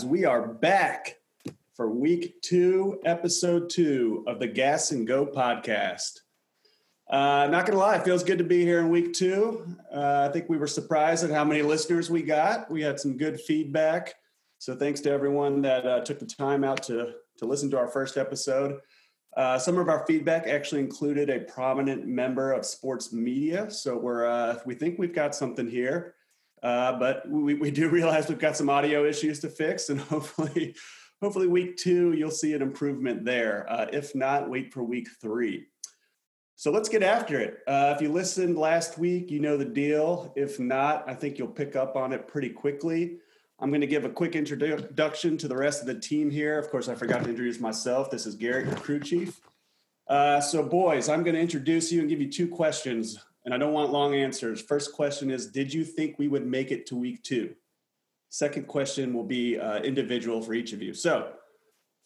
odds, we are back for week two, episode two of the Gas and Go podcast. Uh, not gonna lie, it feels good to be here in week two. Uh, I think we were surprised at how many listeners we got. We had some good feedback, so thanks to everyone that uh, took the time out to to listen to our first episode. Uh, some of our feedback actually included a prominent member of sports media, so we're uh, we think we've got something here. Uh, but we, we do realize we've got some audio issues to fix, and hopefully, hopefully week two you'll see an improvement there. Uh, if not, wait for week three. So let's get after it. Uh, if you listened last week, you know the deal. If not, I think you'll pick up on it pretty quickly. I'm going to give a quick introduction to the rest of the team here. Of course, I forgot to introduce myself. This is Garrett, your crew chief. Uh, so, boys, I'm going to introduce you and give you two questions and I don't want long answers. First question is Did you think we would make it to week two? Second question will be uh, individual for each of you. So,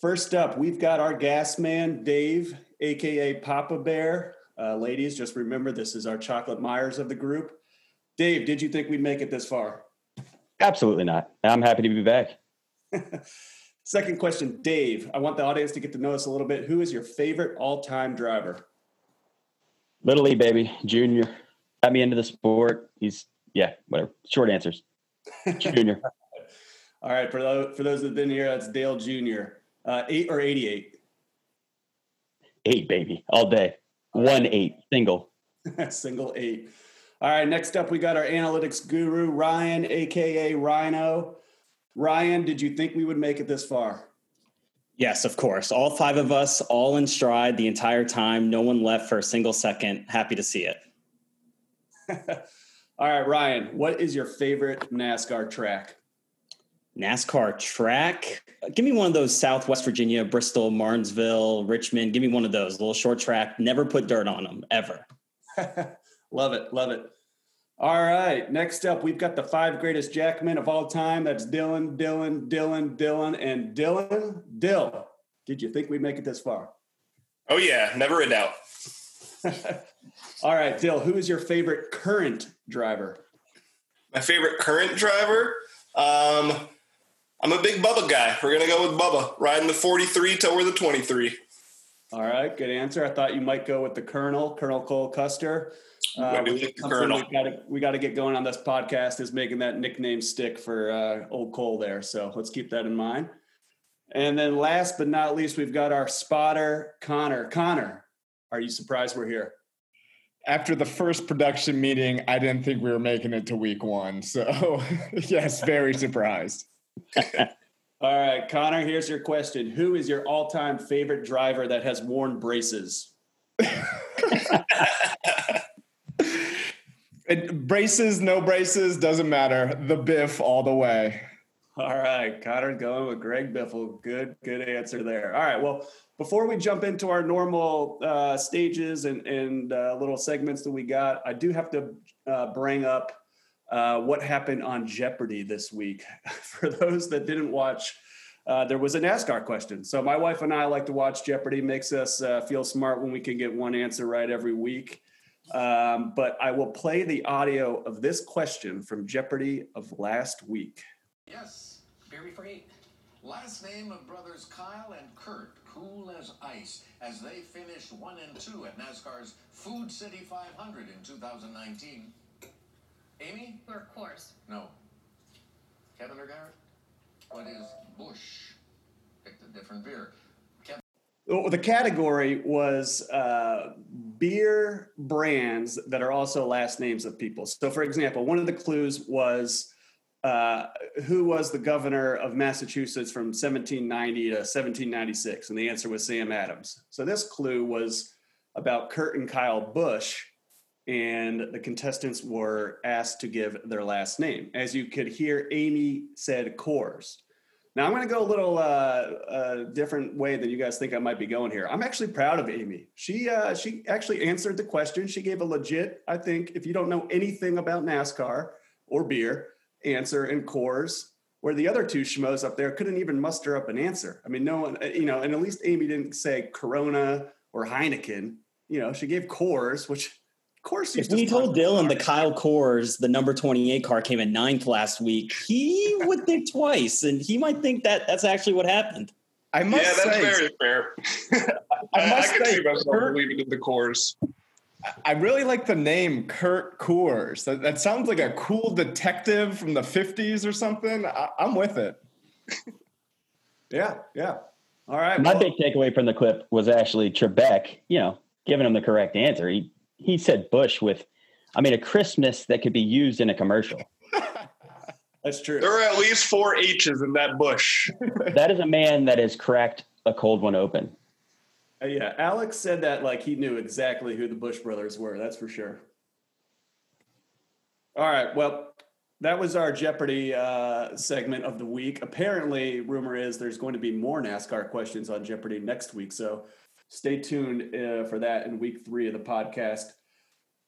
first up, we've got our gas man, Dave, AKA Papa Bear. Uh, ladies, just remember this is our chocolate Myers of the group. Dave, did you think we'd make it this far? Absolutely not. I'm happy to be back. Second question, Dave. I want the audience to get to know us a little bit. Who is your favorite all time driver? Little League baby, junior. Got me into the sport. He's yeah, whatever. Short answers. Junior. All right, for those for those that've been here, that's Dale Junior. Uh, eight or eighty-eight. Eight, baby, all day. One eight, single. single eight. All right, next up we got our analytics guru Ryan, aka Rhino. Ryan, did you think we would make it this far? Yes, of course. All five of us, all in stride the entire time. No one left for a single second. Happy to see it. all right, Ryan, what is your favorite NASCAR track? NASCAR track? Give me one of those Southwest Virginia, Bristol, Martinsville, Richmond. Give me one of those. A little short track. Never put dirt on them, ever. love it. Love it. All right. Next up, we've got the five greatest jackmen of all time. That's Dylan, Dylan, Dylan, Dylan, and Dylan. Dill, did you think we'd make it this far? Oh, yeah. Never a doubt. all right, Dill, who is your favorite current driver? My favorite current driver? Um, I'm a big Bubba guy. We're going to go with Bubba, riding the 43 till we're the 23. All right, good answer. I thought you might go with the Colonel, Colonel Cole Custer. Uh, we, we got to get going on this podcast is making that nickname stick for uh, old Cole there. So let's keep that in mind. And then last but not least, we've got our spotter, Connor. Connor, are you surprised we're here? After the first production meeting, I didn't think we were making it to week one. So, yes, very surprised. All right, Connor, here's your question Who is your all time favorite driver that has worn braces? It, braces, no braces, doesn't matter. The Biff all the way. All right, Connor going with Greg Biffle. Good, good answer there. All right, well, before we jump into our normal uh, stages and, and uh, little segments that we got, I do have to uh, bring up uh, what happened on Jeopardy this week. For those that didn't watch, uh, there was a NASCAR question. So my wife and I like to watch Jeopardy. Makes us uh, feel smart when we can get one answer right every week. Um, but I will play the audio of this question from Jeopardy of last week. Yes, very for eight. Last name of brothers Kyle and Kurt, cool as ice, as they finished one and two at NASCAR's Food City 500 in 2019. Amy? Or course. No. Kevin or Garrett? What is Busch? Picked a different beer. Well, the category was uh, beer brands that are also last names of people. So, for example, one of the clues was uh, who was the governor of Massachusetts from 1790 to 1796? And the answer was Sam Adams. So, this clue was about Kurt and Kyle Busch, and the contestants were asked to give their last name. As you could hear, Amy said Coors. Now I'm going to go a little uh, uh, different way than you guys think I might be going here. I'm actually proud of Amy. She uh, she actually answered the question. She gave a legit, I think, if you don't know anything about NASCAR or beer, answer in Coors. Where the other two schmoes up there couldn't even muster up an answer. I mean, no one, you know, and at least Amy didn't say Corona or Heineken. You know, she gave Coors, which course, he's If we told talking Dylan the Kyle Coors, the number 28 car came in ninth last week, he would think twice and he might think that that's actually what happened. I must yeah, that's say, very fair. I I, I must can say, see myself Kurt- believing in the Coors. I really like the name Kurt Coors. That, that sounds like a cool detective from the 50s or something. I, I'm with it. Yeah, yeah. All right. My well, big takeaway from the clip was actually Trebek, you know, giving him the correct answer. He he said Bush with, I mean, a crispness that could be used in a commercial. that's true. There are at least four H's in that bush. That is a man that has cracked a cold one open. Uh, yeah, Alex said that like he knew exactly who the Busch brothers were. That's for sure. All right. Well, that was our Jeopardy uh, segment of the week. Apparently, rumor is there's going to be more NASCAR questions on Jeopardy next week. So stay tuned uh, for that in week three of the podcast.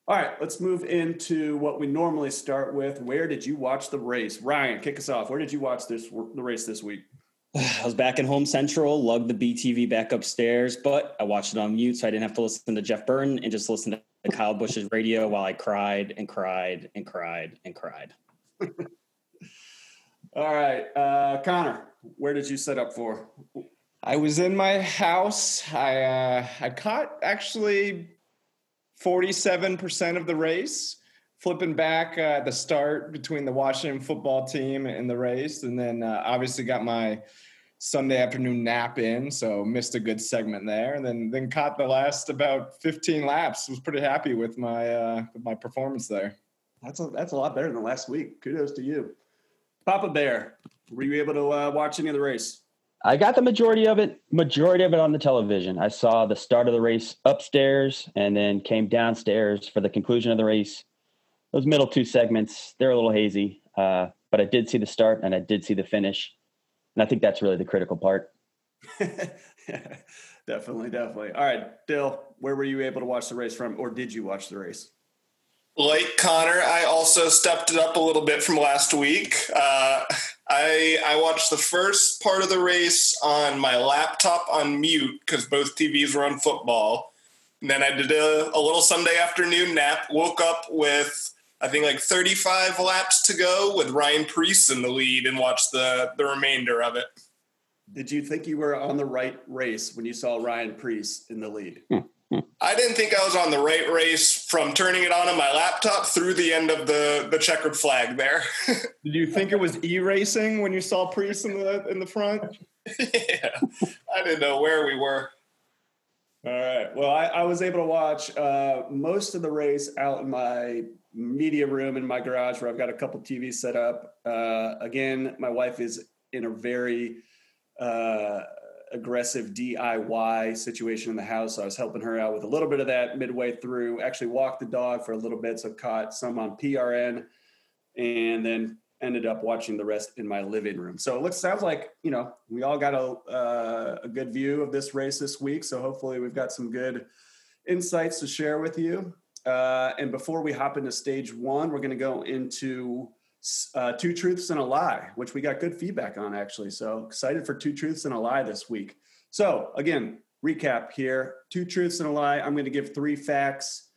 All right, let's move into what we normally start with. Where did you watch the race? Ryan, kick us off. Where did you watch this the race this week? I was back in Home Central, lugged the BTV back upstairs, but I watched it on mute so I didn't have to listen to Jeff Burton and just listen to Kyle Busch's radio while I cried and cried and cried and cried. All right, uh, Connor, where did you set up for? I was in my house. I uh, I caught actually 47% of the race, flipping back uh, at the start between the Washington football team and the race, and then uh, obviously got my Sunday afternoon nap in, so missed a good segment there, and then then caught the last about 15 laps. Was pretty happy with my uh, with my performance there. That's a, that's a lot better than last week. Kudos to you. Papa Bear, were you able to uh, watch any of the race? I got the majority of it, majority of it on the television. I saw the start of the race upstairs and then came downstairs for the conclusion of the race. Those middle two segments, they're a little hazy, uh, but I did see the start and I did see the finish. And I think that's really the critical part. definitely, definitely. All right, Dill, where were you able to watch the race from, or did you watch the race? Like Connor, I also stepped it up a little bit from last week. Uh, I I watched the first part of the race on my laptop on mute because both TVs were on football. And then I did a, a little Sunday afternoon nap. Woke up with I think like 35 laps to go with Ryan Preece in the lead and watched the the remainder of it. Did you think you were on the right race when you saw Ryan Preece in the lead? I didn't think I was on the right race from turning it on on my laptop through the end of the the checkered flag there. Did you think it was e-racing when you saw Preece in the in the front? yeah, I didn't know where we were. All right. Well, I, I was able to watch uh, most of the race out in my media room in my garage where I've got a couple TVs set up. Uh, again, my wife is in a very uh, aggressive DIY situation in the house. So I was helping her out with a little bit of that midway through. Actually, walked the dog for a little bit, so caught some on PRN, and then ended up watching the rest in my living room. So it looks sounds like you know we all got a uh, a good view of this race this week. So hopefully we've got some good insights to share with you. Uh, and before we hop into stage one, we're going to go into uh, two truths and a lie, which we got good feedback on actually. So excited for two truths and a lie this week. So again, recap here: two truths and a lie. I'm going to give three facts.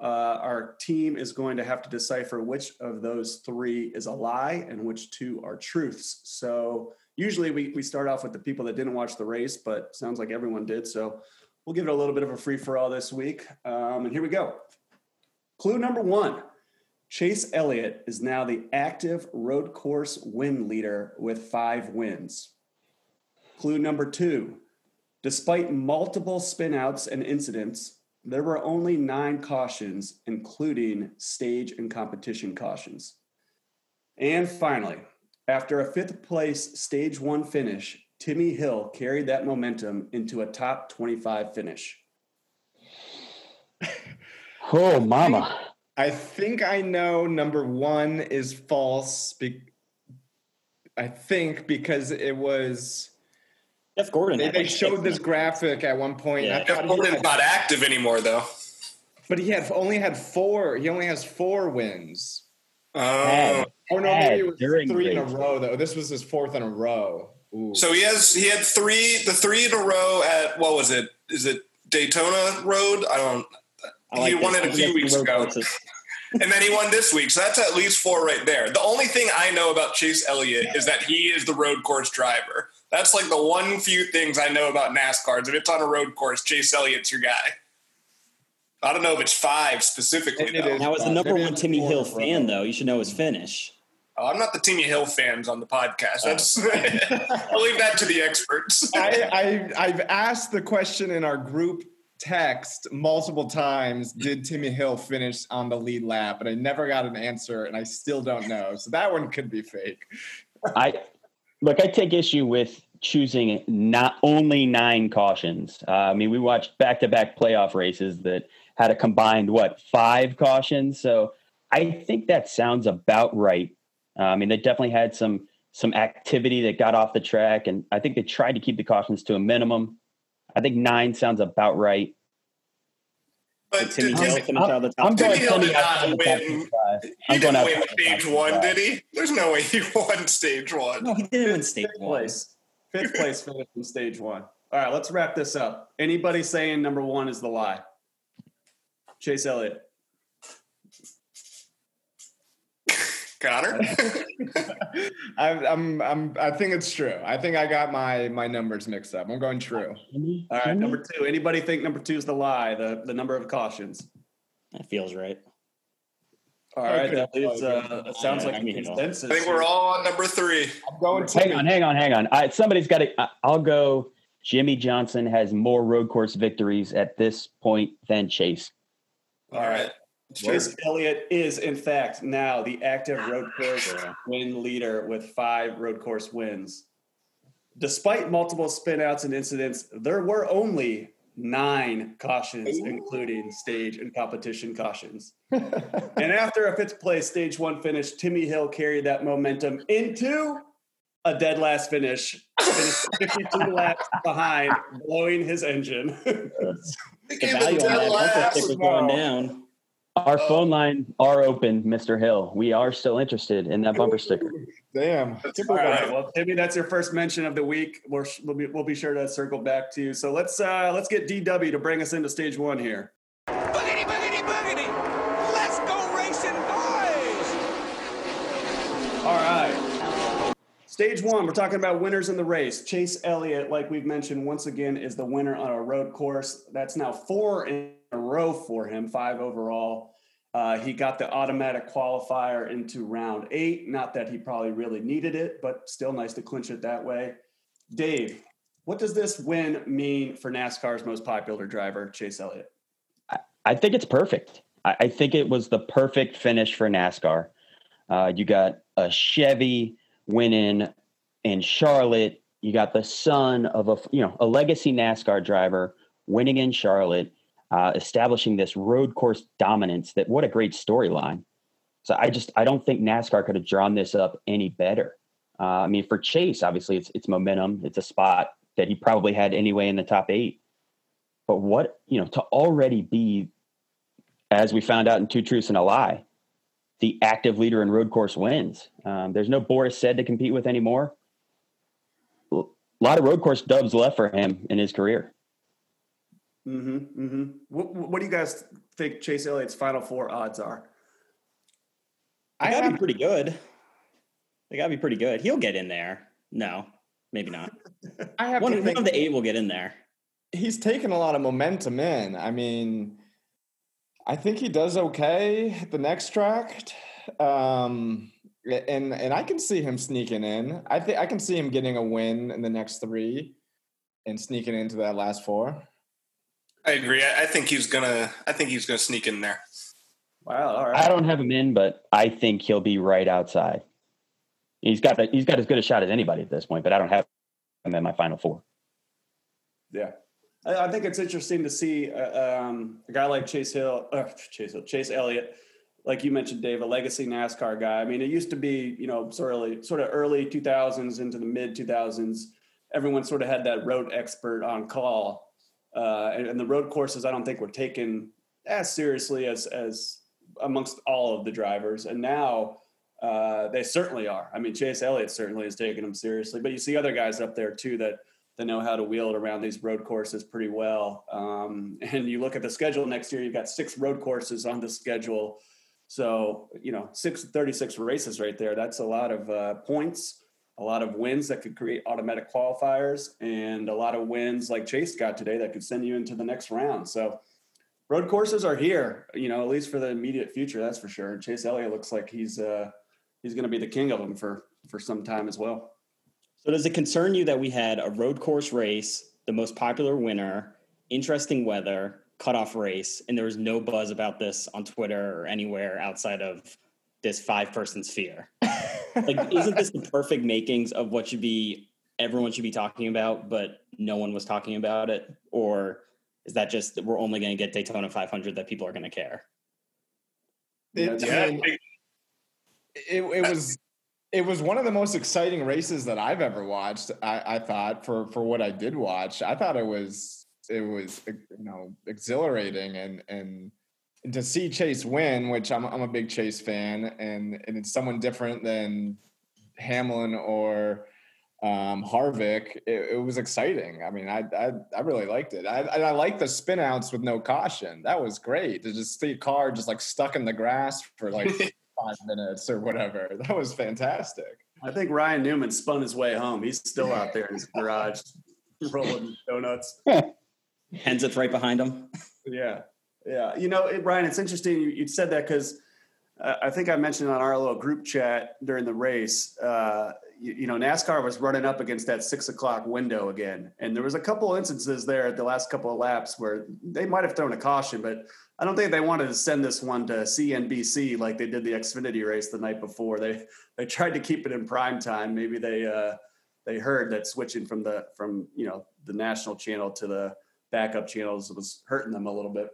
Uh, our team is going to have to decipher which of those three is a lie and which two are truths. So usually we, we start off with the people that didn't watch the race, but sounds like everyone did. So we'll give it a little bit of a free for all this week. Um, and here we go. Clue number one Chase Elliott is now the active road course win leader with five wins. Clue number two Despite multiple spinouts and incidents, there were only nine cautions, including stage and competition cautions. And finally, after a fifth place stage one finish, Timmy Hill carried that momentum into a top 25 finish. Oh, mama. I think I know number one is false. Be- I think because it was Jeff Gordon. they, they showed this graphic at one point. and I Yeah. Jeff Gordon's had- not active anymore, though. but he had only had four. He only has four wins. Oh, Had. Oh no, maybe it was during three in a row though. This was his fourth in a row. Ooh. so he has he had three the three in a row at what was it? Is it Daytona Road? I don't. I he won it a few weeks ago. and then he won this week. So that's at least four right there. The only thing I know about Chase Elliott is that he is the road course driver. That's like the one few things I know about NASCAR. If it's on a road course, Chase Elliott's your guy. I don't know if it's five specifically. It- it though. is. Now, as the number one Timmy Hill bro. fan, though, you should know his finish. Oh, I'm not the Timmy Hill fans on the podcast. That's Oh. I'll leave that to the experts. I, I I've asked the question in our group text multiple times. Did Timmy Hill finish on the lead lap? And I never got an answer, and I still don't know. So that one could be fake. I look. I take issue with choosing not only nine cautions. Uh, I mean, we watched back-to-back playoff races that had a combined what five cautions. So I think that sounds about right. Uh, I mean, they definitely had some some activity that got off the track, and I think they tried to keep the cautions to a minimum. I think nine sounds about right. But Did Timmy Hill Timmy, finish out of the top I'm Timmy going Hill Timmy did not win. he didn't win outside the top stage one, did he? There's no way he won stage one. No, he didn't win stage Fifth one. place. Fifth place finish in stage one. All right, let's wrap this up. Anybody saying number one is the lie? Chase Elliott. Connor? I'm, I'm, I'm, I think it's true. I think I got my my numbers mixed up. I'm going true. All right, number two. Anybody think number two is the lie? The the number of cautions. That feels right. All right, Okay. that. Uh, it sounds like I a mean, you consensus. I think we're all on number three. I'm going Hang Timmy. on, hang on, hang on. I, somebody's got to. I'll go. Jimmie Johnson has more road course victories at this point than Chase. All right. Chase Elliott is, in fact, now the active road course win leader with five road course wins. Despite multiple spinouts and incidents, there were only nine cautions, including stage and competition cautions. and after a fifth place stage one finish, Timmy Hill carried that momentum into a dead last finish, finished 52 laps behind, blowing his engine. The value the on that bumper last. sticker going down. Our Oh. phone line are open, Mr. Hill. We are still interested in that bumper sticker. Damn. All right. Well, Timmy, that's your first mention of the week. We're, we'll, be, we'll be sure to circle back to you. So let's uh, let's get DW to bring us into stage one here. Boogity, boogity, boogity. Let's go racing, boys. All right. Stage one, we're talking about winners in the race. Chase Elliott, like we've mentioned, once again is the winner on a road course. That's now four in a row for him, five overall. Uh, he got the automatic qualifier into round eight. Not that he probably really needed it, but still nice to clinch it that way. Dave, what does this win mean for NASCAR's most popular driver, Chase Elliott? I think it's perfect. I, I think it was the perfect finish for NASCAR. Uh, you got a Chevy winning in Charlotte. You got the son of a you know a legacy NASCAR driver winning in Charlotte, uh, establishing this road course dominance. That what a great storyline. So I just I don't think NASCAR could have drawn this up any better. Uh, I mean, for Chase, obviously it's it's momentum. It's a spot that he probably had anyway in the top eight. But what you know to already be, as we found out in Two Truths and a Lie, the active leader in road course wins. Um, there's no Boris Said to compete with anymore. A lot of road course dubs left for him in his career. Mm-hmm. Mm-hmm. What, what do you guys think Chase Elliott's final four odds are? I gotta have be pretty good. They gotta be pretty good. He'll get in there. No, maybe not. I have One, to one of the eight will get in there. he's taken a lot of momentum in. I mean, I think he does okay at the next track. Um, and and I can see him sneaking in. I think I can see him getting a win in the next three and sneaking into that last four. I agree. I, I think he's gonna. I think he's gonna sneak in there. Wow. All right. I don't have him in, but I think he'll be right outside. He's got the, he's got as good a shot as anybody at this point, but I don't have him in my final four. Yeah, I, I think it's interesting to see uh, um, a guy like Chase Hill, uh, Chase Hill, Chase Elliott, like you mentioned, Dave, a legacy NASCAR guy. I mean, it used to be, you know, sort of, sort of early 2000s into the mid 2000s. Everyone sort of had that road expert on call, uh, and, and the road courses I don't think were taken as seriously as as amongst all of the drivers. And now uh, they certainly are. I mean, Chase Elliott certainly is taking them seriously, but you see other guys up there too that they know how to wheel it around these road courses pretty well. Um, and you look at the schedule next year, you've got six road courses on the schedule. So, you know, six, 36 races right there. That's a lot of uh, points, a lot of wins that could create automatic qualifiers, and a lot of wins like Chase got today that could send you into the next round. So, road courses are here, you know, at least for the immediate future, that's for sure. And Chase Elliott looks like he's uh, he's going to be the king of them for for some time as well. So does it concern you that we had a road course race, the most popular winner, interesting weather, cutoff race, and there was no buzz about this on Twitter or anywhere outside of this five person sphere? like, isn't this the perfect makings of what should be everyone should be talking about, but no one was talking about it? Or is that just that we're only going to get Daytona 500 that people are going to care? It, Yeah, I it, it was it was one of the most exciting races that I've ever watched. I, I thought for for what I did watch, I thought it was it was you know exhilarating and and and to see Chase win, which I'm I'm a big Chase fan, and and it's someone different than Hamlin or um, Harvick. It, it was exciting. I mean, I I, I really liked it. I I like the spin outs with no caution. That was great to just see a car just like stuck in the grass for like five minutes or whatever. That was fantastic. I think Ryan Newman spun his way home. He's still out there in his garage rolling donuts. Henseth right behind him. Yeah, yeah. You know, it, Ryan, it's interesting you, you said that because uh, I think I mentioned on our little group chat during the race. Uh, you, you know, NASCAR was running up against that six o'clock window again, and there was a couple instances there at the last couple of laps where they might have thrown a caution, but I don't think they wanted to send this one to CNBC like they did the Xfinity race the night before. They they tried to keep it in prime time. Maybe they uh, they heard that switching from the from you know the national channel to the backup channels was hurting them a little bit.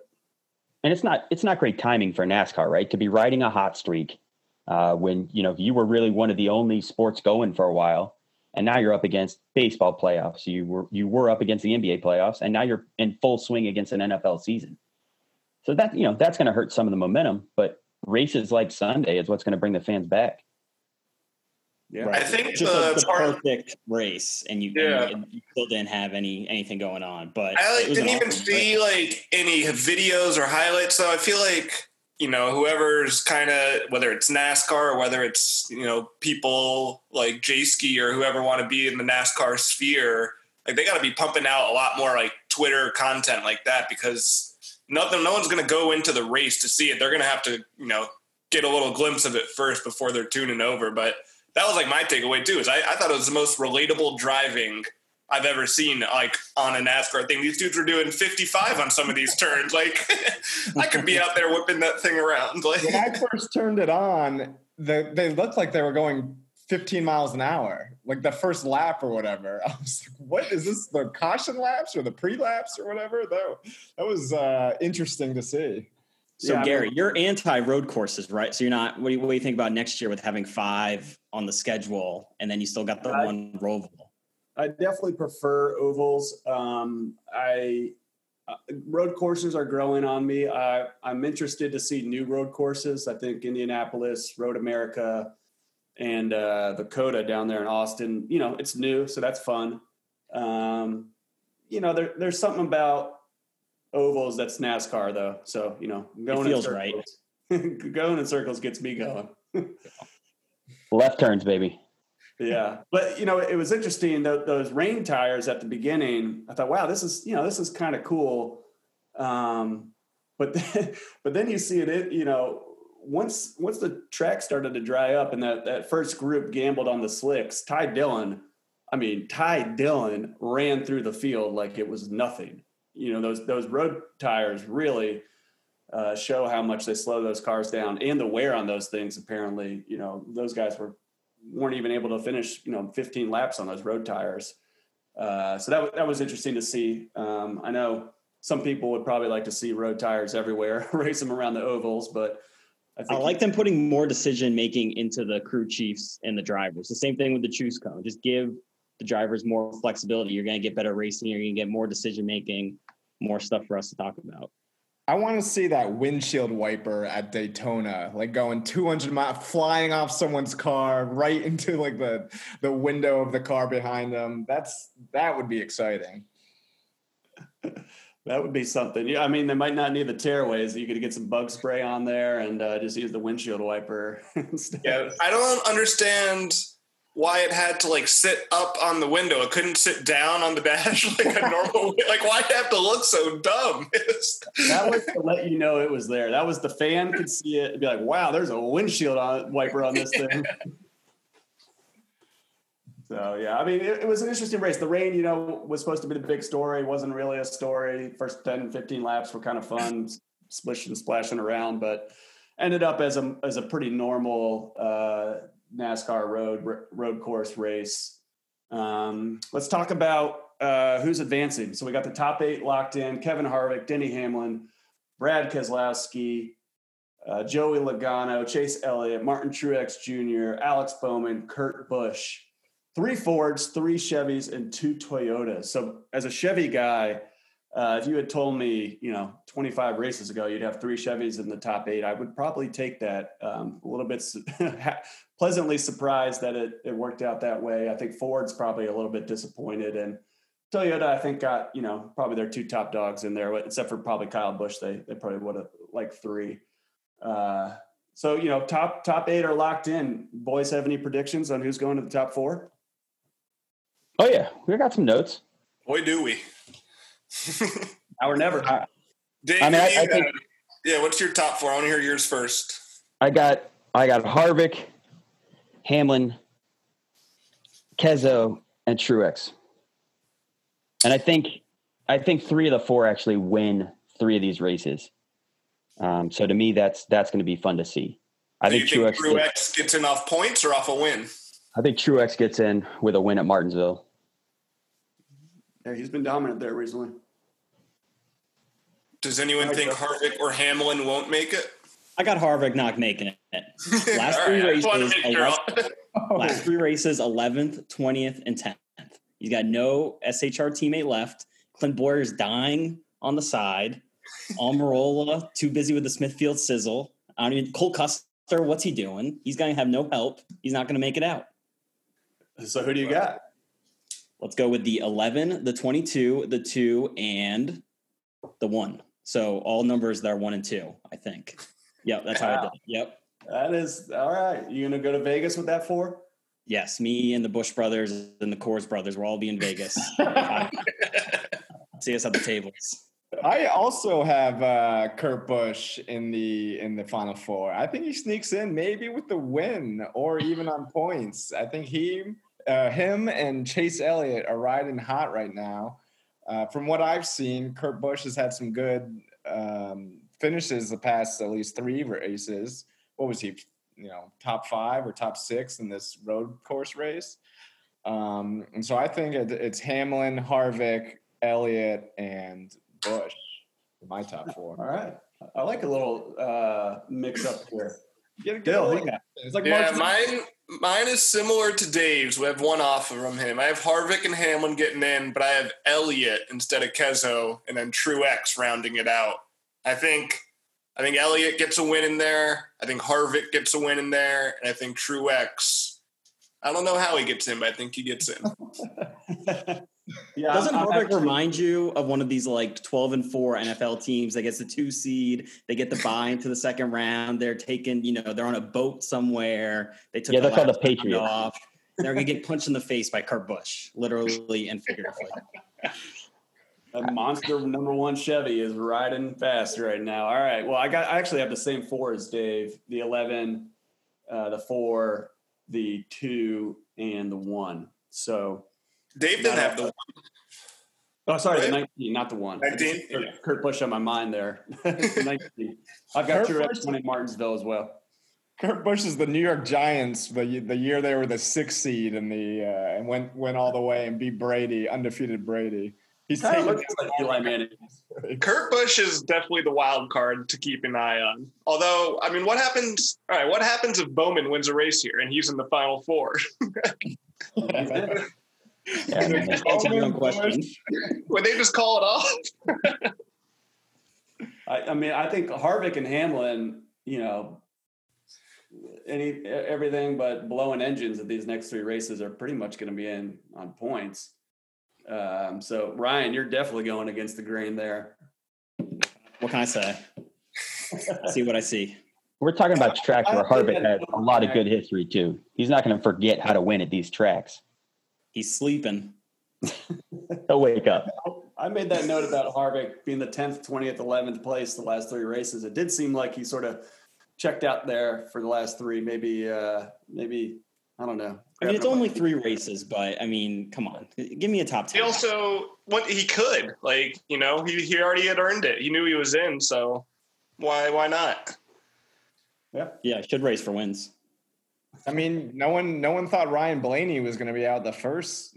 And it's not it's not great timing for NASCAR, right? To be riding a hot streak uh, when you know you were really one of the only sports going for a while, and now you're up against baseball playoffs. You were you were up against the NBA playoffs, and now you're in full swing against an NFL season. So that you know that's going to hurt some of the momentum, but races like Sunday is what's going to bring the fans back. Yeah, I think Just the a, the part- perfect race, and you, Yeah. and you still didn't have any anything going on. But I like didn't even awesome see race. like any videos or highlights. So I feel like you know whoever's kind of whether it's NASCAR or whether it's you know people like Jayski or whoever want to be in the NASCAR sphere, like they got to be pumping out a lot more like Twitter content like that because nothing, no one's going to go into the race to see it. They're going to have to you know get a little glimpse of it first before they're tuning over. But that was like my takeaway too. Is I, I thought it was the most relatable driving I've ever seen like on a NASCAR thing. These dudes were doing 55 on some of these turns. Like I could be out there whipping that thing around. Like When I first turned it on, the, they looked like they were going 15 miles an hour, like the first lap or whatever. I was like, what is this? The caution laps or the pre laps or whatever? That, that was uh, interesting to see. So Yeah, I Gary, mean- you're anti road courses, right? So you're not. What do, you, what do you think about next year with having five on the schedule, and then you still got the I- one roval? I definitely prefer ovals. Um, I uh, road courses are growing on me. I, I'm interested to see new road courses. I think Indianapolis, Road America, and uh, the COTA down there in Austin. You know, it's new, so that's fun. Um, you know, there, there's something about ovals that's NASCAR though. So you know, going feels in right. circles, going in circles gets me going. Left turns, baby. Yeah, but you know, it was interesting tho- those rain tires at the beginning. I thought, wow, this is you know, this is kind of cool. Um, but then, but then you see it, it, you know, once once the track started to dry up and that that first group gambled on the slicks, Ty Dillon, I mean, Ty Dillon ran through the field like it was nothing. You know, those those road tires really uh, show how much they slow those cars down and the wear on those things. Apparently, you know, those guys were weren't even able to finish, you know, 15 laps on those road tires. Uh, so that that was interesting to see. Um, I know some people would probably like to see road tires everywhere, race them around the ovals, but I I like them putting more decision making into the crew chiefs and the drivers. The same thing with the choose cone. Just give the drivers more flexibility. You're going to get better racing. You're going to get more decision making, more stuff for us to talk about. I want to see that windshield wiper at Daytona, like going 200 miles, flying off someone's car right into like the the window of the car behind them. That's that would be exciting. That would be something. Yeah, I mean, they might not need the tearaways. You could get some bug spray on there and uh, just use the windshield wiper. Yeah, I don't understand why it had to like sit up on the window. It couldn't sit down on the dash like a normal. like, why it have to look so dumb? that was to let you know it was there. That was the fan could see it and be like, "Wow, there's a windshield on, wiper on this thing." So yeah, I mean, it, it, was an interesting race. The rain, you know, was supposed to be the big story. wasn't really a story. First 10, 15 laps were kind of fun, splishing, splashing around, but ended up as a as a pretty normal uh, NASCAR road road course race. Um, let's talk about uh, who's advancing. So we got the top eight locked in: Kevin Harvick, Denny Hamlin, Brad Keselowski, uh, Joey Logano, Chase Elliott, Martin Truex Jr., Alex Bowman, Kurt Busch three Fords, three Chevys, and two Toyotas. So as a Chevy guy, uh, if you had told me, you know, 25 races ago, you'd have three Chevys in the top eight, I would probably take that. Um, a little bit pleasantly surprised that it, it worked out that way. I think Ford's probably a little bit disappointed. And Toyota, I think, got, you know, probably their two top dogs in there, except for probably Kyle Busch. They, they probably would have like three. Uh, so, you know, top top eight are locked in. Boys have any predictions on who's going to the top four? Oh yeah, we got some notes. Boy, do we! Now or never. I, Dave, I mean, I, I think, yeah. What's your top four? I want to hear yours first. I got I got Harvick, Hamlin, Kezo, and Truex. And I think I think three of the four actually win three of these races. Um, so to me, that's that's going to be fun to see. I think, think Truex, Truex gets in off points or off a win. I think Truex gets in with a win at Martinsville. Yeah, he's been dominant there recently. Does anyone think Harvick or Hamlin won't make it? I got Harvick not making it. Last three right, races, last, last three races, eleventh, twentieth, and tenth. He's got no SHR teammate left. Clint Bowyer's dying on the side. Almirola too busy with the Smithfield sizzle. I don't even Cole Custer. What's he doing? He's going to have no help. He's not going to make it out. So who do you got? Let's go with the 11, the 22, the 2, and the 1. So all numbers that are 1 and 2, I think. Yep, that's wow. how I did it. Yep. That is all right. You gonna go to Vegas with that four? Yes, me and the Busch brothers and the Coors brothers will all be in Vegas. See us at the tables. I also have uh, Kurt Busch in the in the final four. I think he sneaks in maybe with the win or even on points. I think he uh, him and Chase Elliott are riding hot right now. Uh, from what I've seen, Kurt Busch has had some good um, finishes the past at least three races. What was he? You know, top five or top six in this road course race. Um, and so I think it, it's Hamlin, Harvick, Elliott, and Busch for my top four. All right, I like a little uh, mix up here. Get, get Dill, it's like yeah, mine. Mine is similar to Dave's. We have one off from him. I have Harvick and Hamlin getting in, but I have Elliott instead of Kezo, and then Truex rounding it out. I think, I think Elliott gets a win in there. I think Harvick gets a win in there, and I think Truex. I don't know how he gets in, but I think he gets in. Yeah, doesn't Harvick actually, remind you of one of these like twelve and four NFL teams that gets the two seed? They get the buy into the second round. They're taking, you know, they're on a boat somewhere. They took yeah, that's called the Patriots. Off. They're gonna get punched in the face by Kurt Busch, literally and figuratively. A monster number one Chevy is riding fast right now. All right. Well, I got I actually have the same four as Dave. The eleven, uh, the four, the two, and the one. So Dave didn't have the one. Oh, sorry, right? the 19, not the one. 19? Yeah. Kurt Busch on my mind there. 19. I've got Kurt Truex one in Martinsville as well. Kurt Busch is the New York Giants, the the year they were the sixth seed and the uh, and went went all the way and beat Brady, undefeated Brady. He's taking like Eli Manning. Kurt Busch is definitely the wild card to keep an eye on. Although, I mean, what happens? All right, what happens if Bowman wins a race here and he's in the final four? Yeah, that's, a good question. Would they just call it off? I, I mean, I think Harvick and Hamlin, you know, any everything but blowing engines at these next three races are pretty much going to be in on points. Um, so Ryan, you're definitely going against the grain there. What can I say? see what I see. We're talking about tracks where Harvick has a lot of good history too. He's not going to forget how to win at these tracks. He's sleeping. He'll wake up. I made that note about Harvick being the 10th, 20th, 11th place the last three races. It did seem like he sort of checked out there for the last three. Maybe, uh, maybe I don't know. I mean, it's only three races, but I mean, come on, give me a top ten. He also what he could like, you know, he he already had earned it. He knew he was in, so why why not? Yeah, yeah, should race for wins. I mean, no one no one thought Ryan Blaney was going to be out the first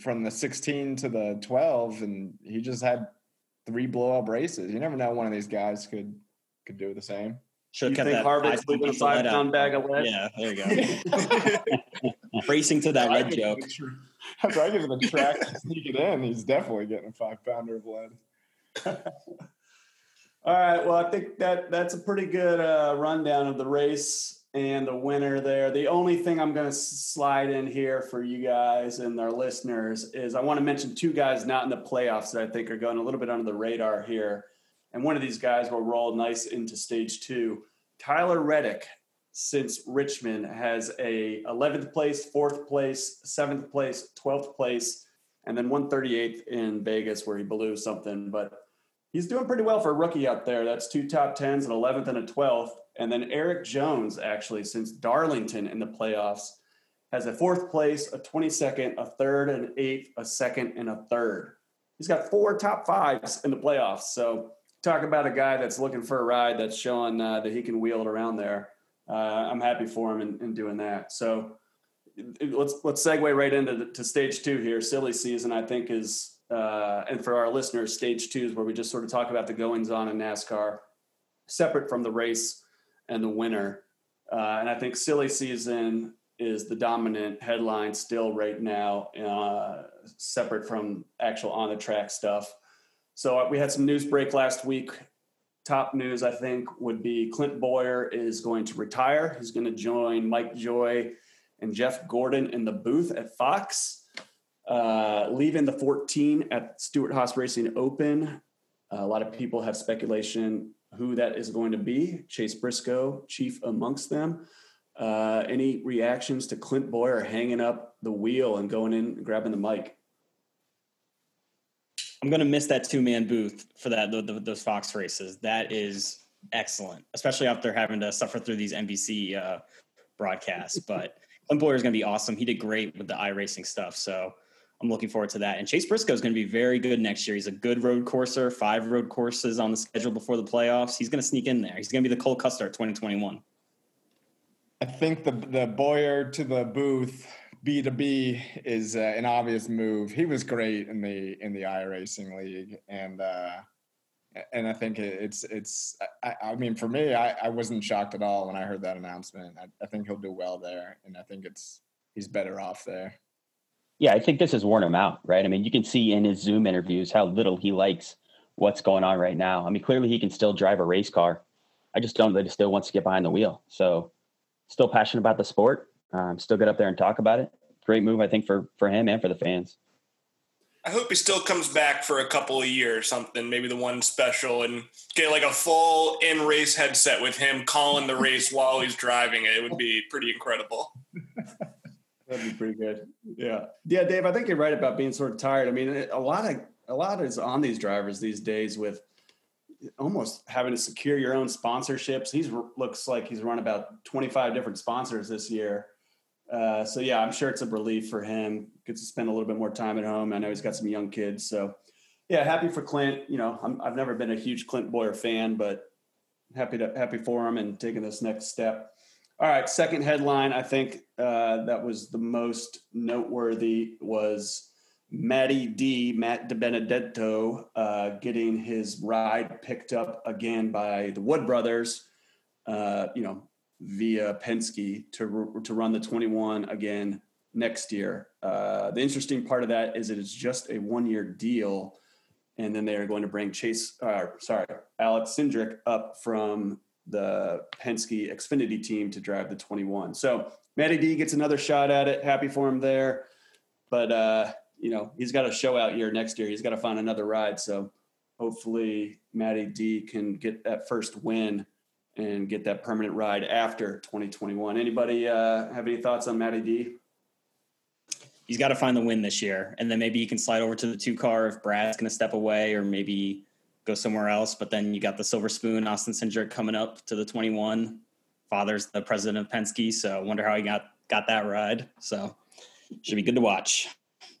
from the 16 to the 12, and he just had three blow up races. You never know one of these guys could could do the same. Should have kept that Harvick's leaving a five pound bag of lead. Yeah, there you go. Racing to that lead joke. After I give him the track to sneak it in, he's definitely getting a five pounder of lead. All right. Well, I think that that's a pretty good uh, rundown of the race and the winner there. The only thing I'm going to slide in here for you guys and our listeners is I want to mention two guys not in the playoffs that I think are going a little bit under the radar here. And one of these guys will roll nice into stage two. Tyler Reddick, since Richmond, has a 11th place, fourth place, seventh place, 12th place, and then 138th in Vegas where he blew something. But he's doing pretty well for a rookie out there. That's two top tens, an 11th and a 12th. And then Eric Jones, actually, since Darlington in the playoffs, has a fourth place, a 22nd, a third, an eighth, a second, and a third. He's got four top fives in the playoffs. So talk about a guy that's looking for a ride that's showing uh, that he can wheel it around there. Uh, I'm happy for him in, in, doing that. So let's let's segue right into the, to stage two here. Silly season, I think, is uh, and for our listeners, stage two is where we just sort of talk about the goings on in NASCAR, separate from the race and the winner. Uh, and I think silly season is the dominant headline still right now, uh, separate from actual on the track stuff. So uh, we had some news break last week. Top news, I think, would be Clint Bowyer is going to retire. He's going to join Mike Joy and Jeff Gordon in the booth at Fox, uh, leaving the 14 at Stewart-Haas Racing Open. Uh, a lot of people have speculation who that is going to be. Chase Briscoe, chief amongst them. Uh, any reactions to Clint Bowyer hanging up the wheel and going in and grabbing the mic? I'm going to miss that two man booth for that the, the, those Fox races. That is excellent, especially after having to suffer through these NBC uh, broadcasts. But Clint Bowyer is going to be awesome. He did great with the iRacing stuff, so I'm looking forward to that. And Chase Briscoe is going to be very good next year. He's a good road courser. Five road courses on the schedule before the playoffs. He's going to sneak in there. He's going to be the Cole Custer 2021. I think the the Bowyer to the booth B to B is uh, an obvious move. He was great in the in the iRacing league, and uh, and I think it's it's. I, I mean, for me, I, I wasn't shocked at all when I heard that announcement. I, I think he'll do well there, and I think it's he's better off there. Yeah, I think this has worn him out, right? I mean, you can see in his Zoom interviews how little he likes what's going on right now. I mean, clearly he can still drive a race car. I just don't that he still wants to get behind the wheel. So, still passionate about the sport um, still get up there and talk about it. Great move, I think, for for him and for the fans. I hope he still comes back for a couple of years, something, maybe the one special, and get like a full in race headset with him calling the race while he's driving it. It would be pretty incredible. That'd be pretty good. Yeah, yeah, Dave. I think you're right about being sort of tired. I mean, a lot of a lot is on these drivers these days with almost having to secure your own sponsorships. He's looks like he's run about 25 different sponsors this year. Uh, so yeah, I'm sure it's a relief for him. Gets to spend a little bit more time at home. I know he's got some young kids, so yeah, happy for Clint. You know, i have never been a huge Clint Bowyer fan, but happy to happy for him and taking this next step. All right, second headline. I think uh, that was the most noteworthy was Matty D, Matt DiBenedetto, uh, getting his ride picked up again by the Wood brothers. Uh, you know, via Penske to to run the 21 again next year. Uh, the interesting part of that is that it's just a one year deal. and then they are going to bring Chase, uh, sorry, Alex Cindric up from the Penske Xfinity team to drive the 21. So Matty D gets another shot at it. Happy for him there, but uh, you know he's got a show out year next year. He's got to find another ride. So hopefully Matty D can get that first win and get that permanent ride after 2021. Anybody uh, have any thoughts on Matty D? He's got to find the win this year, and then maybe he can slide over to the two car if Brad's going to step away, or maybe go somewhere else. But then you got the silver spoon, Austin Cindric, coming up to the 21. Father's the president of Penske, so I wonder how he got got that ride. So should be good to watch.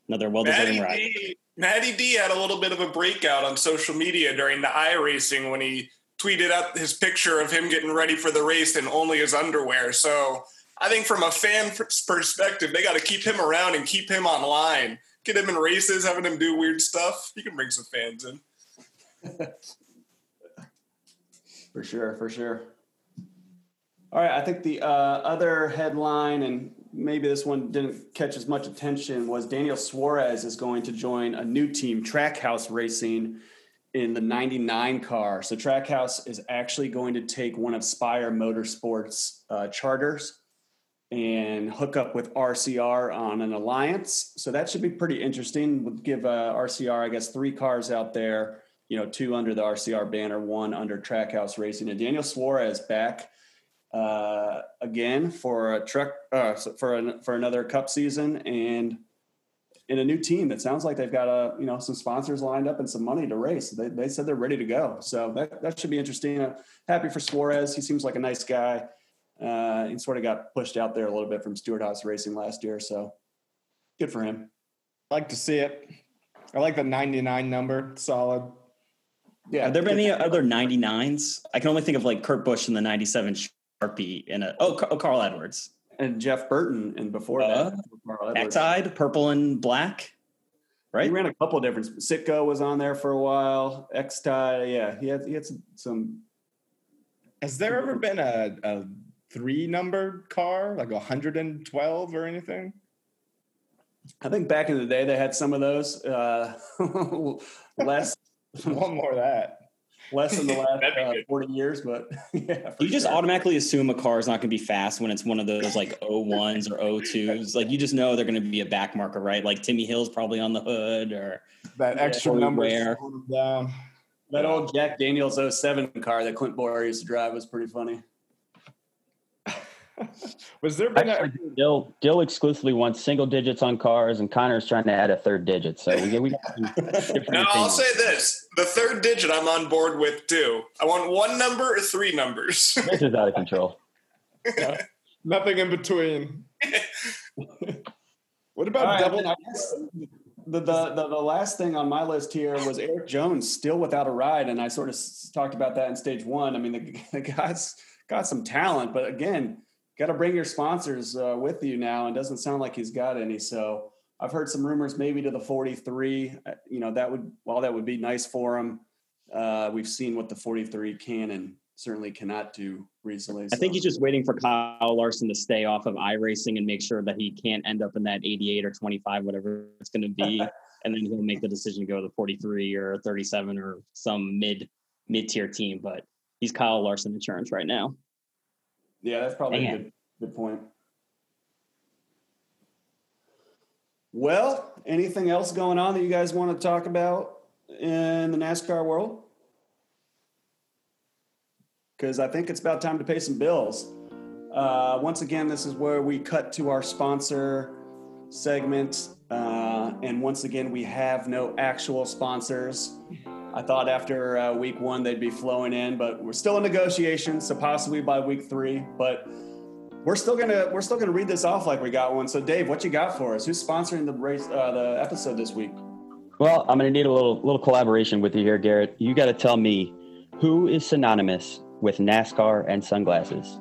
Another well deserving ride. D, Matty D had a little bit of a breakout on social media during the iRacing when he tweeted out his picture of him getting ready for the race in only his underwear. So I think from a fan perspective, they got to keep him around and keep him online. Get him in races, having him do weird stuff. You can bring some fans in. For sure, for sure. All right, I think the uh, other headline, and maybe this one didn't catch as much attention, was Daniel Suarez is going to join a new team, Trackhouse Racing, in the 99 car. So Trackhouse is actually going to take one of Spire Motorsports uh, charters and hook up with RCR on an alliance. So that should be pretty interesting. Would give uh, RCR, I guess, three cars out there. You know, two under the RCR banner, one under Trackhouse Racing, and Daniel Suarez back uh, again for a truck uh, for an, for another Cup season and in a new team that sounds like they've got a you know some sponsors lined up and some money to race. They, they said they're ready to go, so that that should be interesting. I'm happy for Suarez. He seems like a nice guy. Uh, he sort of got pushed out there a little bit from Stewart-Haas Racing last year, so good for him. Like to see it. I like the 99 number, solid. Yeah. Have there been any other 99s? I can only think of like Kurt Busch in the 97 Sharpie in a oh, oh Carl Edwards and Jeff Burton and before uh, that Exide, purple and black. Right. He ran a couple different. Citgo was on there for a while. Exide, yeah. He had he had some. some Has there ever been a, a three numbered car like a hundred and twelve or anything? I think back in the day they had some of those. Uh, less. One more of that less than the last uh, 40 years, but yeah. You just sure. automatically assume a car is not going to be fast when it's one of those like 01s or 02s. Like you just know they're going to be a back marker, right? Like Timmy Hill's probably on the hood or that extra number down. That old Jack Daniels 07 car that Clint Bowyer used to drive was pretty funny. was there been Actually, a- Dill, Dill exclusively wants single digits on cars, and Connor's trying to add a third digit. So we, we now I'll say this: the third digit I'm on board with too. I want one number or three numbers. this is out of control. Nothing in between. what about right, double? The, the, the, the last thing on my list here was Erik Jones still without a ride, and I sort of talked about that in stage one. I mean, the, the guy's got some talent, but again, got to bring your sponsors uh, with you now. And doesn't sound like he's got any. So I've heard some rumors maybe to the 43. Uh, you know, that would, while that would be nice for him, uh, we've seen what the 43 can and certainly cannot do recently. So. I think he's just waiting for Kyle Larson to stay off of iRacing and make sure that he can't end up in that 88 or 25, whatever it's going to be. and then he'll make the decision to go to the 43 or 37 or some mid mid tier team. But he's Kyle Larson insurance right now. Yeah, that's probably a good, good point. Well, anything else going on that you guys want to talk about in the NASCAR world? Because I think it's about time to pay some bills. Uh, once again, this is where we cut to our sponsor segment. Uh, and once again, we have no actual sponsors. I thought after uh, week one they'd be flowing in, but we're still in negotiations, so possibly by week three. But we're still gonna we're still gonna read this off like we got one. So Dave, what you got for us? Who's sponsoring the race uh, the episode this week? Well, I'm gonna need a little little collaboration with you here, Garrett. You got to tell me who is synonymous with NASCAR and sunglasses.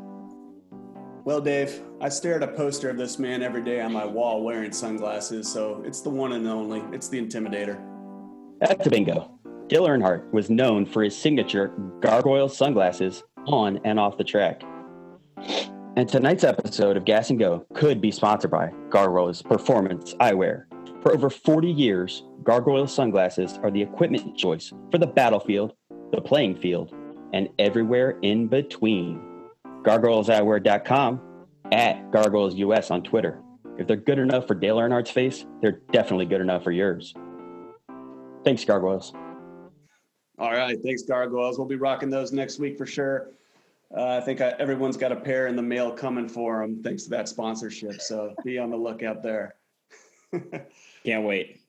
Well, Dave, I stare at a poster of this man every day on my wall wearing sunglasses, so it's the one and only. It's the Intimidator. That's a bingo. Dale Earnhardt was known for his signature gargoyle sunglasses on and off the track. And tonight's episode of Gas and Go could be sponsored by Gargoyles Performance Eyewear. For over 40 years, Gargoyle sunglasses are the equipment choice for the battlefield, the playing field, and everywhere in between. GargoylesEyewear.com, at gargoylesus on Twitter. If they're good enough for Dale Earnhardt's face, they're definitely good enough for yours. Thanks, Gargoyles. All right. Thanks, Gargoyles. We'll be rocking those next week for sure. Uh, I think I, everyone's got a pair in the mail coming for them thanks to that sponsorship. So be on the lookout there. Can't wait.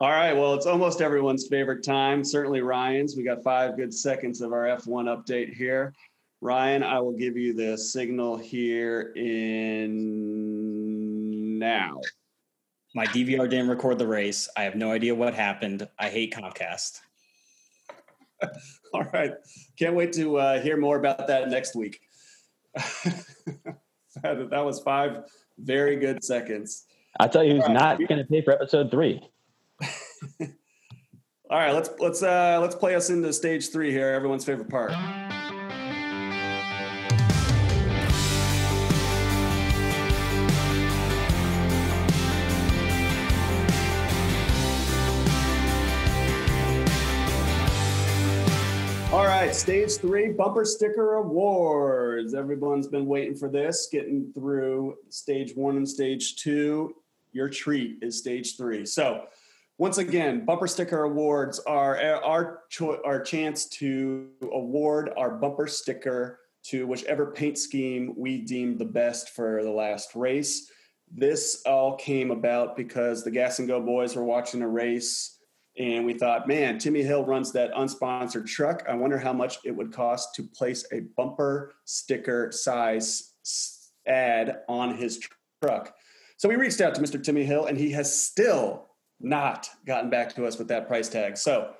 All right. Well, it's almost everyone's favorite time. Certainly Ryan's. We got five good seconds of our F1 update here. Ryan, I will give you the signal here in now. My DVR didn't record the race. I have no idea what happened. I hate Comcast. All right. Can't wait to uh, hear more about that next week. that, that was five very good seconds. I'll tell you who's not going to pay for episode three. All right, let's let's uh let's play us into stage three here. Everyone's favorite part. Right, stage three bumper sticker awards. Everyone's been waiting for this, getting through stage one and stage two. Your treat is stage three. So, once again, bumper sticker awards are our cho- our chance to award our bumper sticker to whichever paint scheme we deemed the best for the last race. This all came about because the Gas and Go boys were watching a race and we thought, man, Timmy Hill runs that unsponsored truck. I wonder how much it would cost to place a bumper sticker size ad on his truck. So we reached out to Mr. Timmy Hill, and he has still not gotten back to us with that price tag. So,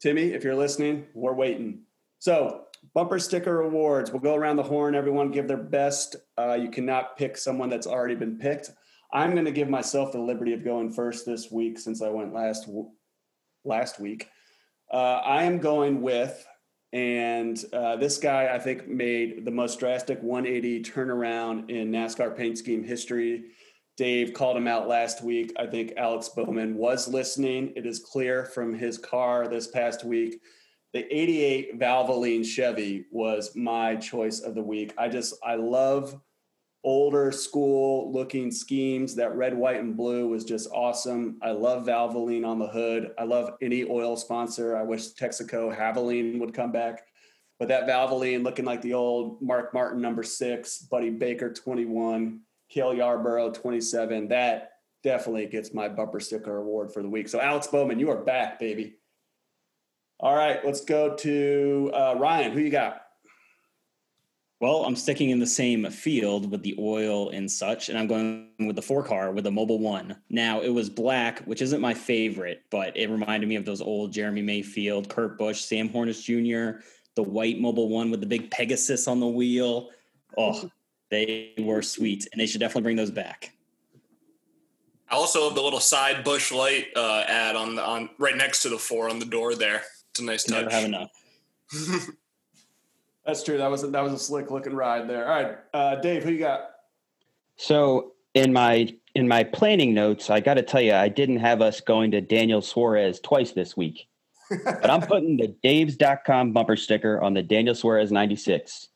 Timmy, if you're listening, we're waiting. So, bumper sticker awards. We'll go around the horn. Everyone give their best. Uh, you cannot pick someone that's already been picked. I'm going to give myself the liberty of going first this week since I went last last week. Uh, I am going with, and uh, this guy I think made the most drastic 180 turnaround in NASCAR paint scheme history. Dave called him out last week. I think Alex Bowman was listening. It is clear from his car this past week. The 88 Valvoline Chevy was my choice of the week. I just, I love older school looking schemes. That red, white, and blue was just awesome. I love Valvoline on the hood. I love any oil sponsor. I wish Texaco Havoline would come back. But that Valvoline looking like the old Mark Martin number six, Buddy Baker 21, Cale Yarborough 27, that definitely gets my bumper sticker award for the week. So Alex Bowman, you are back, baby. All right, let's go to uh, Ryan. Who you got? Well, I'm sticking in the same field with the oil and such, and I'm going with the four car with the Mobil One. Now, it was black, which isn't my favorite, but it reminded me of those old Jeremy Mayfield, Kurt Busch, Sam Hornish Jr., the white Mobil One with the big Pegasus on the wheel. Oh, they were sweet, and they should definitely bring those back. I also have the little side Busch Light uh, ad on the on right next to the four on the door there. It's a nice touch. Never have enough. That's true. That was a, that was a slick looking ride there. All right, uh, Dave, who you got? So in my in my planning notes, I got to tell you, I didn't have us going to Daniel Suarez twice this week, but I'm putting the Dave's.com bumper sticker on the Daniel Suarez 96.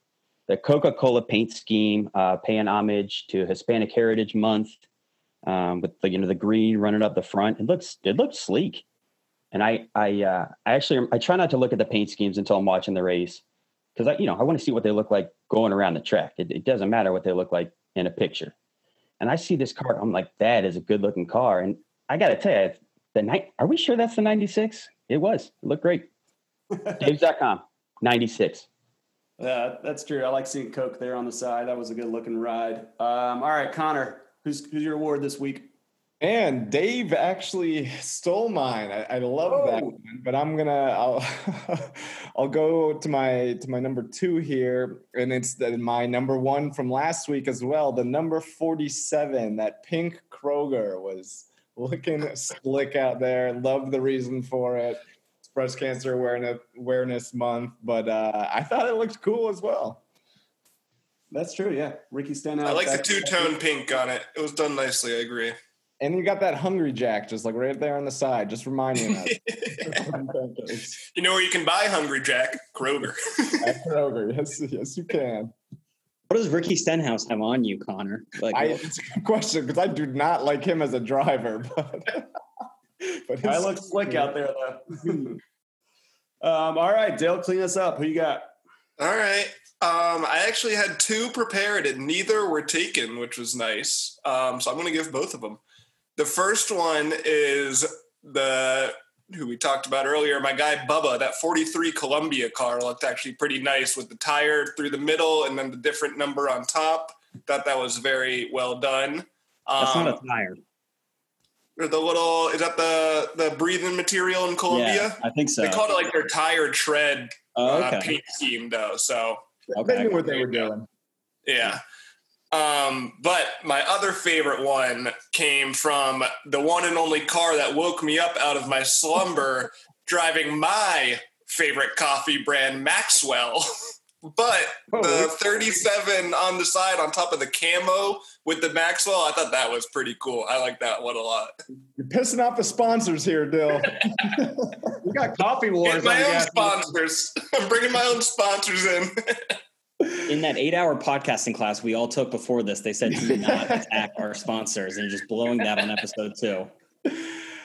The Coca Cola paint scheme, uh, paying homage to Hispanic Heritage Month, um, with the you know the green running up the front. It looks it looks sleek, and I I uh, I actually I try not to look at the paint schemes until I'm watching the race because I, you know, I want to see what they look like going around the track. It, it, doesn't matter what they look like in a picture. And I see this car, I'm like, that is a good looking car. And I got to tell you, the night, are we sure that's the 96? It was. It looked great. Dave's.com, 96. Yeah, that's true. I like seeing Coke there on the side. That was a good looking ride. Um, all right, Connor, who's who's your award this week? And Dave actually stole mine. I, I love oh. that one, but I'm gonna I'll I'll go to my to my number two here, and it's the, my number one from last week as well. The number forty seven, that pink Kroger was looking slick out there. Love the reason for it. It's Breast Cancer Awareness Awareness Month, but uh, I thought it looked cool as well. That's true. Yeah, Ricky Stenhouse. I like the two tone pink on it. It was done nicely. I agree. And you got that Hungry Jack just like right there on the side, just reminding us. you know where you can buy Hungry Jack? Kroger. At Kroger. Yes, yes, you can. What does Ricky Stenhouse have on you, Connor? Like, I, it's a good question because I do not like him as a driver, but but I look slick out there though. um, all right, Dale, clean us up. Who you got? All right. Um, I actually had two prepared and neither were taken, which was nice. Um, so I'm going to give both of them. The first one is the who we talked about earlier, my guy Bubba. That 43 Columbia car looked actually pretty nice with the tire through the middle and then the different number on top. Thought that was very well done. that's Um, not a tire. or the little is that the the breathing material in Columbia? Yeah, I think so. They called it like their tire tread oh, uh, paint scheme though. So Okay. they knew what they were There you go. doing. Yeah. Um, but my other favorite one came from the one and only car that woke me up out of my slumber, driving my favorite coffee brand, Maxwell. but Oh, the 37 on the side on top of the camo with the Maxwell, I thought that was pretty cool. I like that one a lot. You're pissing off the sponsors here, Dill. We got coffee wars. Get my own sponsors. I'm bringing my own sponsors in. In that eight-hour podcasting class we all took before this, they said do not attack our sponsors, and just blowing that on episode two.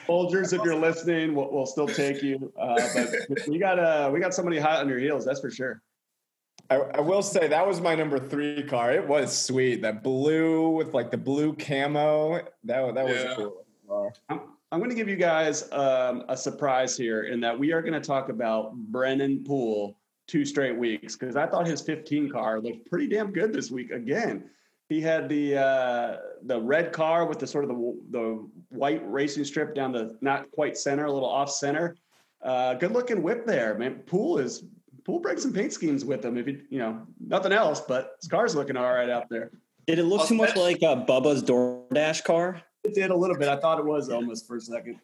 Folgers, if you're listening, we'll, we'll still take you. Uh, but we got uh, we got somebody hot on your heels. That's for sure. I, I will say that was my number three car. It was sweet. That blue with like the blue camo. That that was Yeah. cool car. I'm, I'm going to give you guys um, a surprise here in that we are going to talk about Brennan Poole two straight weeks because I thought his 15 car looked pretty damn good this week again. He had the uh, the red car with the sort of the the white racing strip down the not quite center, a little off center. Uh, good looking whip there, man. Poole is Poole brings some paint schemes with him. If you you know nothing else, but his car's looking all right out there. Did it look too much like uh, Bubba's DoorDash car? It did a little bit. I thought it was almost for a second.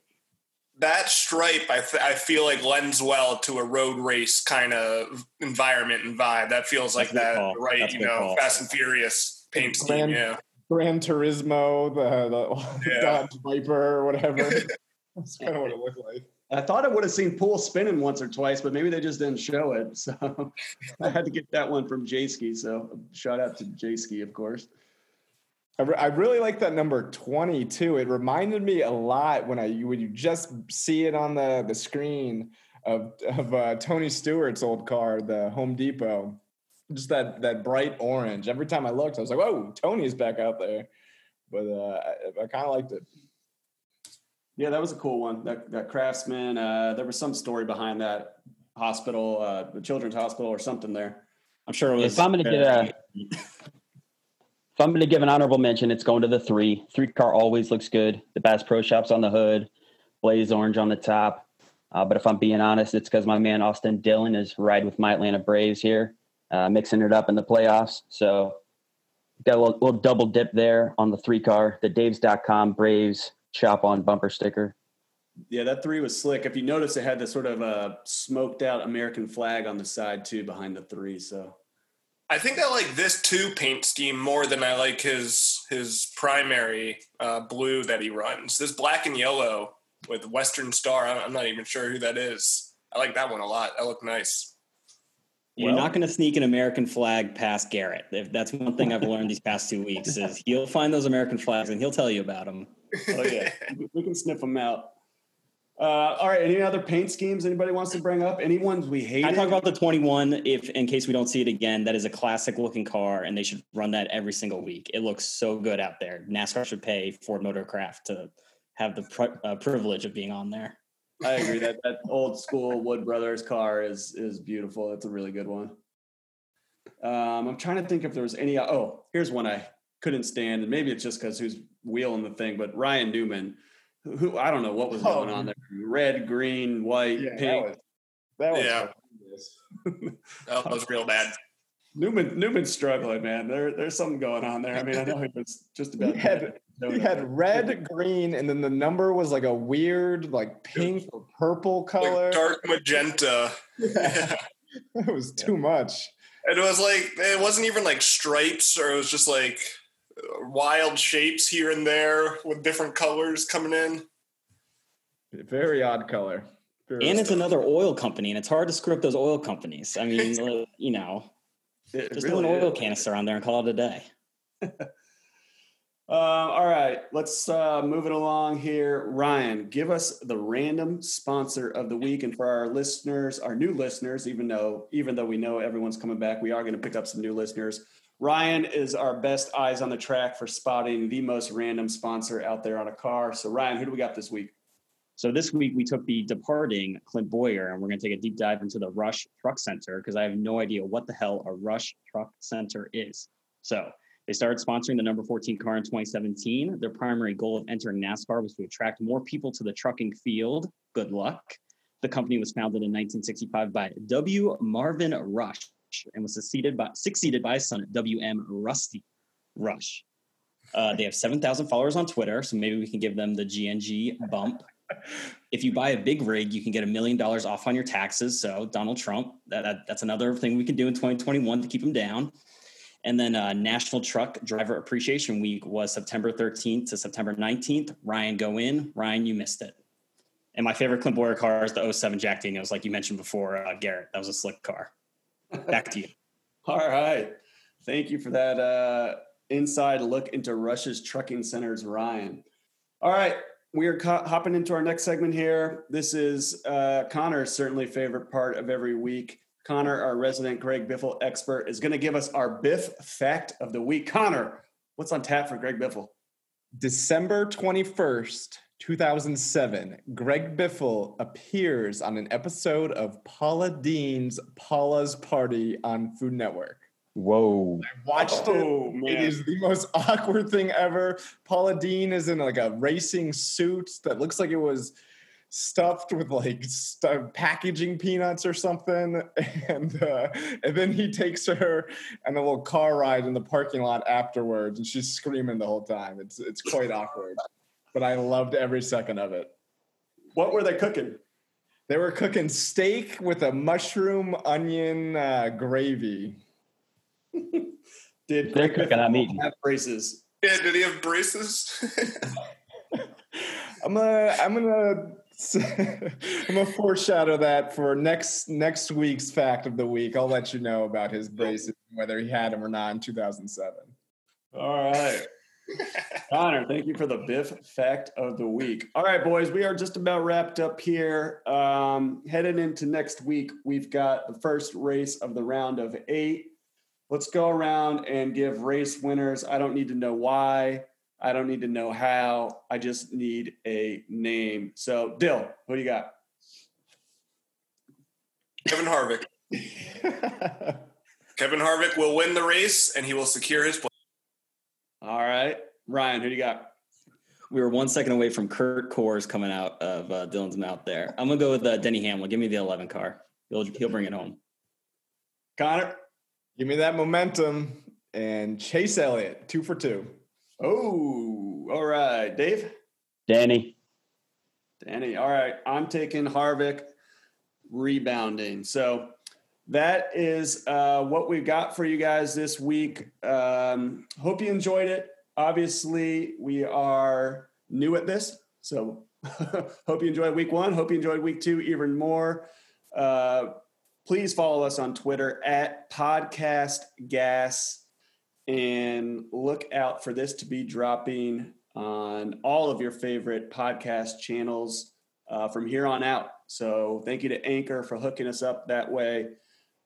That stripe I, th- I feel like lends well to a road race kind of environment and vibe that feels like That's that call. right That's you know call. fast and furious paint scheme Grand- yeah Gran Turismo, the, the Yeah. Dodge Viper or whatever. That's kind of what it looked like. I thought I would have seen Poole spinning once or twice, but maybe they just didn't show it. So I had to get that one from Jayski. So shout out to Jayski, of course. I, re- I really like that number 20 too. It reminded me a lot when I you when you just see it on the the screen of of uh, Tony Stewart's old car, the Home Depot. Just that that bright orange. Every time I looked, I was like, "Whoa, Tony's back out there." But uh, I, I kind of liked it. Yeah, that was a cool one. That that craftsman. Uh, there was some story behind that hospital, uh, the children's hospital, or something there. I'm sure it was. If I'm going to get a, if I'm going to give an honorable mention, it's going to the three. Three car always looks good. The Bass Pro Shops on the hood, blaze orange on the top. Uh, but if I'm being honest, it's because my man Austin Dillon is riding with my Atlanta Braves here, uh, mixing it up in the playoffs. So got a little, little double dip there on the three car, the Daves.com Braves shop on bumper sticker. Yeah, that three was slick. If you notice, it had the sort of uh, smoked out American flag on the side too behind the three. So i think i like this two paint scheme more than i like his his primary uh, blue that he runs this black and yellow with western star i'm I'm not even sure who that is i like that one a lot that looked nice You're Well- not going to sneak an American flag past Garrett. If that's one thing I've learned these past two weeks is he'll find those American flags and he'll tell you about them. oh yeah, we can sniff them out. Uh, all right. Any other paint schemes anybody wants to bring up? Any ones we hate? I talk about the 21 if in case we don't see it again. That is a classic looking car, and they should run that every single week. It looks so good out there. NASCAR should pay Ford Motorcraft to have the pri- uh, privilege of being on there. I agree that that old school Wood Brothers car is is beautiful. It's a really good one. Um, I'm trying to think if there was any. Oh, here's one I couldn't stand, and maybe it's just because who's wheeling the thing. But Ryan Newman, who, who I don't know what was Oh, going on there. Red, green, white, Yeah, that pink. was that was Yeah. that was real bad Newman Newman's struggling, man. There there's something going on there. I mean, I know he was just about. He had he had red, green, and then the number was like a weird, like pink or purple color. like dark magenta Yeah. It was too much. It was like it wasn't even like stripes, or it was just like wild shapes here and there with different colors coming in. Very odd color. Very And it's odd. another oil company, and it's hard to screw up those oil companies. I mean, you know, It just really throw an oil is. canister on there and call it a day. Uh, all right, let's uh, move it along here. Ryan, give us the random sponsor of the week, and for our listeners, our new listeners, even though even though we know everyone's coming back, we are going to pick up some new listeners. Ryan is our best eyes on the track for spotting the most random sponsor out there on a car. So, Ryan, who do we got this week? So this week we took the departing Clint Bowyer, and we're going to take a deep dive into the Rush Truck Center because I have no idea what the hell a Rush Truck Center is. So they started sponsoring the number 14 car in 2017. Their primary goal of entering NASCAR was to attract more people to the trucking field. Good luck. The company was founded in 1965 by W. Marvin Rush and was succeeded by succeeded by his son W.M. Rusty Rush. Uh, they have 7,000 followers on Twitter, so maybe we can give them the GNG bump. If you buy a big rig, you can get a million dollars off on your taxes. So Donald Trump, that, that- that's another thing we can do in 2021 to keep him down. And then uh, National Truck Driver Appreciation Week was September 13th to September 19th. Ryan, go in. Ryan, you missed it. And my favorite Clint Bowyer car is the 07 Jack Daniels, like you mentioned before, uh, Garrett. That was a slick car. Back to you. All right, thank you for that uh, inside look into Russia's trucking centers, Ryan. All right, we are co- hopping into our next segment here. This is uh, Connor's certainly favorite part of every week. Connor, our resident Greg Biffle expert, is going to give us our Biff fact of the week. Connor, what's on tap for Greg Biffle? December 21st, 2007, Greg Biffle appears on an episode of Paula Deen's Paula's Party on Food Network. Whoa. I watched Oh, it. It is the most awkward thing ever. Paula Deen is in like a racing suit that looks like it was stuffed with like stu- packaging peanuts or something, and uh, and then he takes her on a little car ride in the parking lot afterwards, and she's screaming the whole time. It's it's quite awkward, but I loved every second of it. What were they cooking? They were cooking steak with a mushroom onion uh, gravy. Did They're Greg cooking, Biffle I'm eating. have braces? Yeah, did he have braces? I'm gonna I'm gonna I'm gonna foreshadow that for next next week's fact of the week. I'll let you know about his braces, whether he had them or not in 2007. All right. Connor, thank you for the Biff fact of the week. All right, boys, we are just about wrapped up here. Um, heading into next week, we've got the first race of the round of eight. Let's go around and give race winners. I don't need to know why. I don't need to know how. I just need a name. So, Dill, who do you got? Kevin Harvick. Kevin Harvick will win the race and he will secure his place. All right, Ryan, who do you got? We were one second away from Kurt Coors coming out of uh, Dylan's mouth there. I'm going to go with uh, Denny Hamlin. Give me the 11 car. He'll, he'll bring it home. Connor? Give me that momentum and Chase Elliott, two for two. Oh, all right. Dave? Danny. Danny. All right. I'm taking Harvick rebounding. So that is uh, what we've got for you guys this week. Um, hope you enjoyed it. Obviously, we are new at this. So hope you enjoyed week one. Hope you enjoyed week two even more. Uh, please follow us on Twitter at Podcast Gas and look out for this to be dropping on all of your favorite podcast channels uh, from here on out. So thank you to Anchor for hooking us up that way.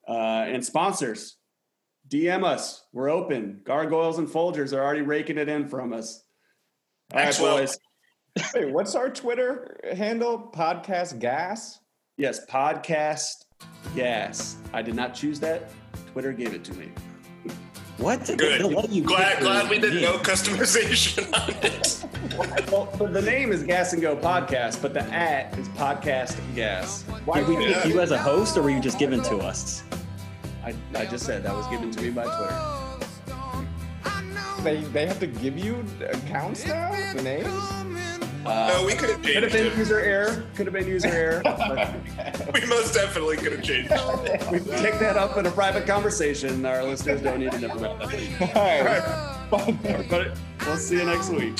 Uh, and sponsors, DM us. We're open. Gargoyles and Folgers are already raking it in from us. All right, Maxwell. boys. Wait, what's our Twitter handle? Podcast Gas? Yes, podcast gas. I did not choose that. Twitter gave it to me. What? Good. They'll let you Glad, glad we did name. no customization on it. Well, but the name is Gas and Go Podcast, but the at is Podcast Gas. Why Did we would pick you as a host, or were you just given to us? I, I just said that was given to me by Twitter. they they have to give you accounts now? The names? Uh, no, we could have Could have been it. user error. Could have been user error. We most definitely could have changed it. we take that up in a private conversation. Our listeners don't need to know about that. All right. But we'll see you next week.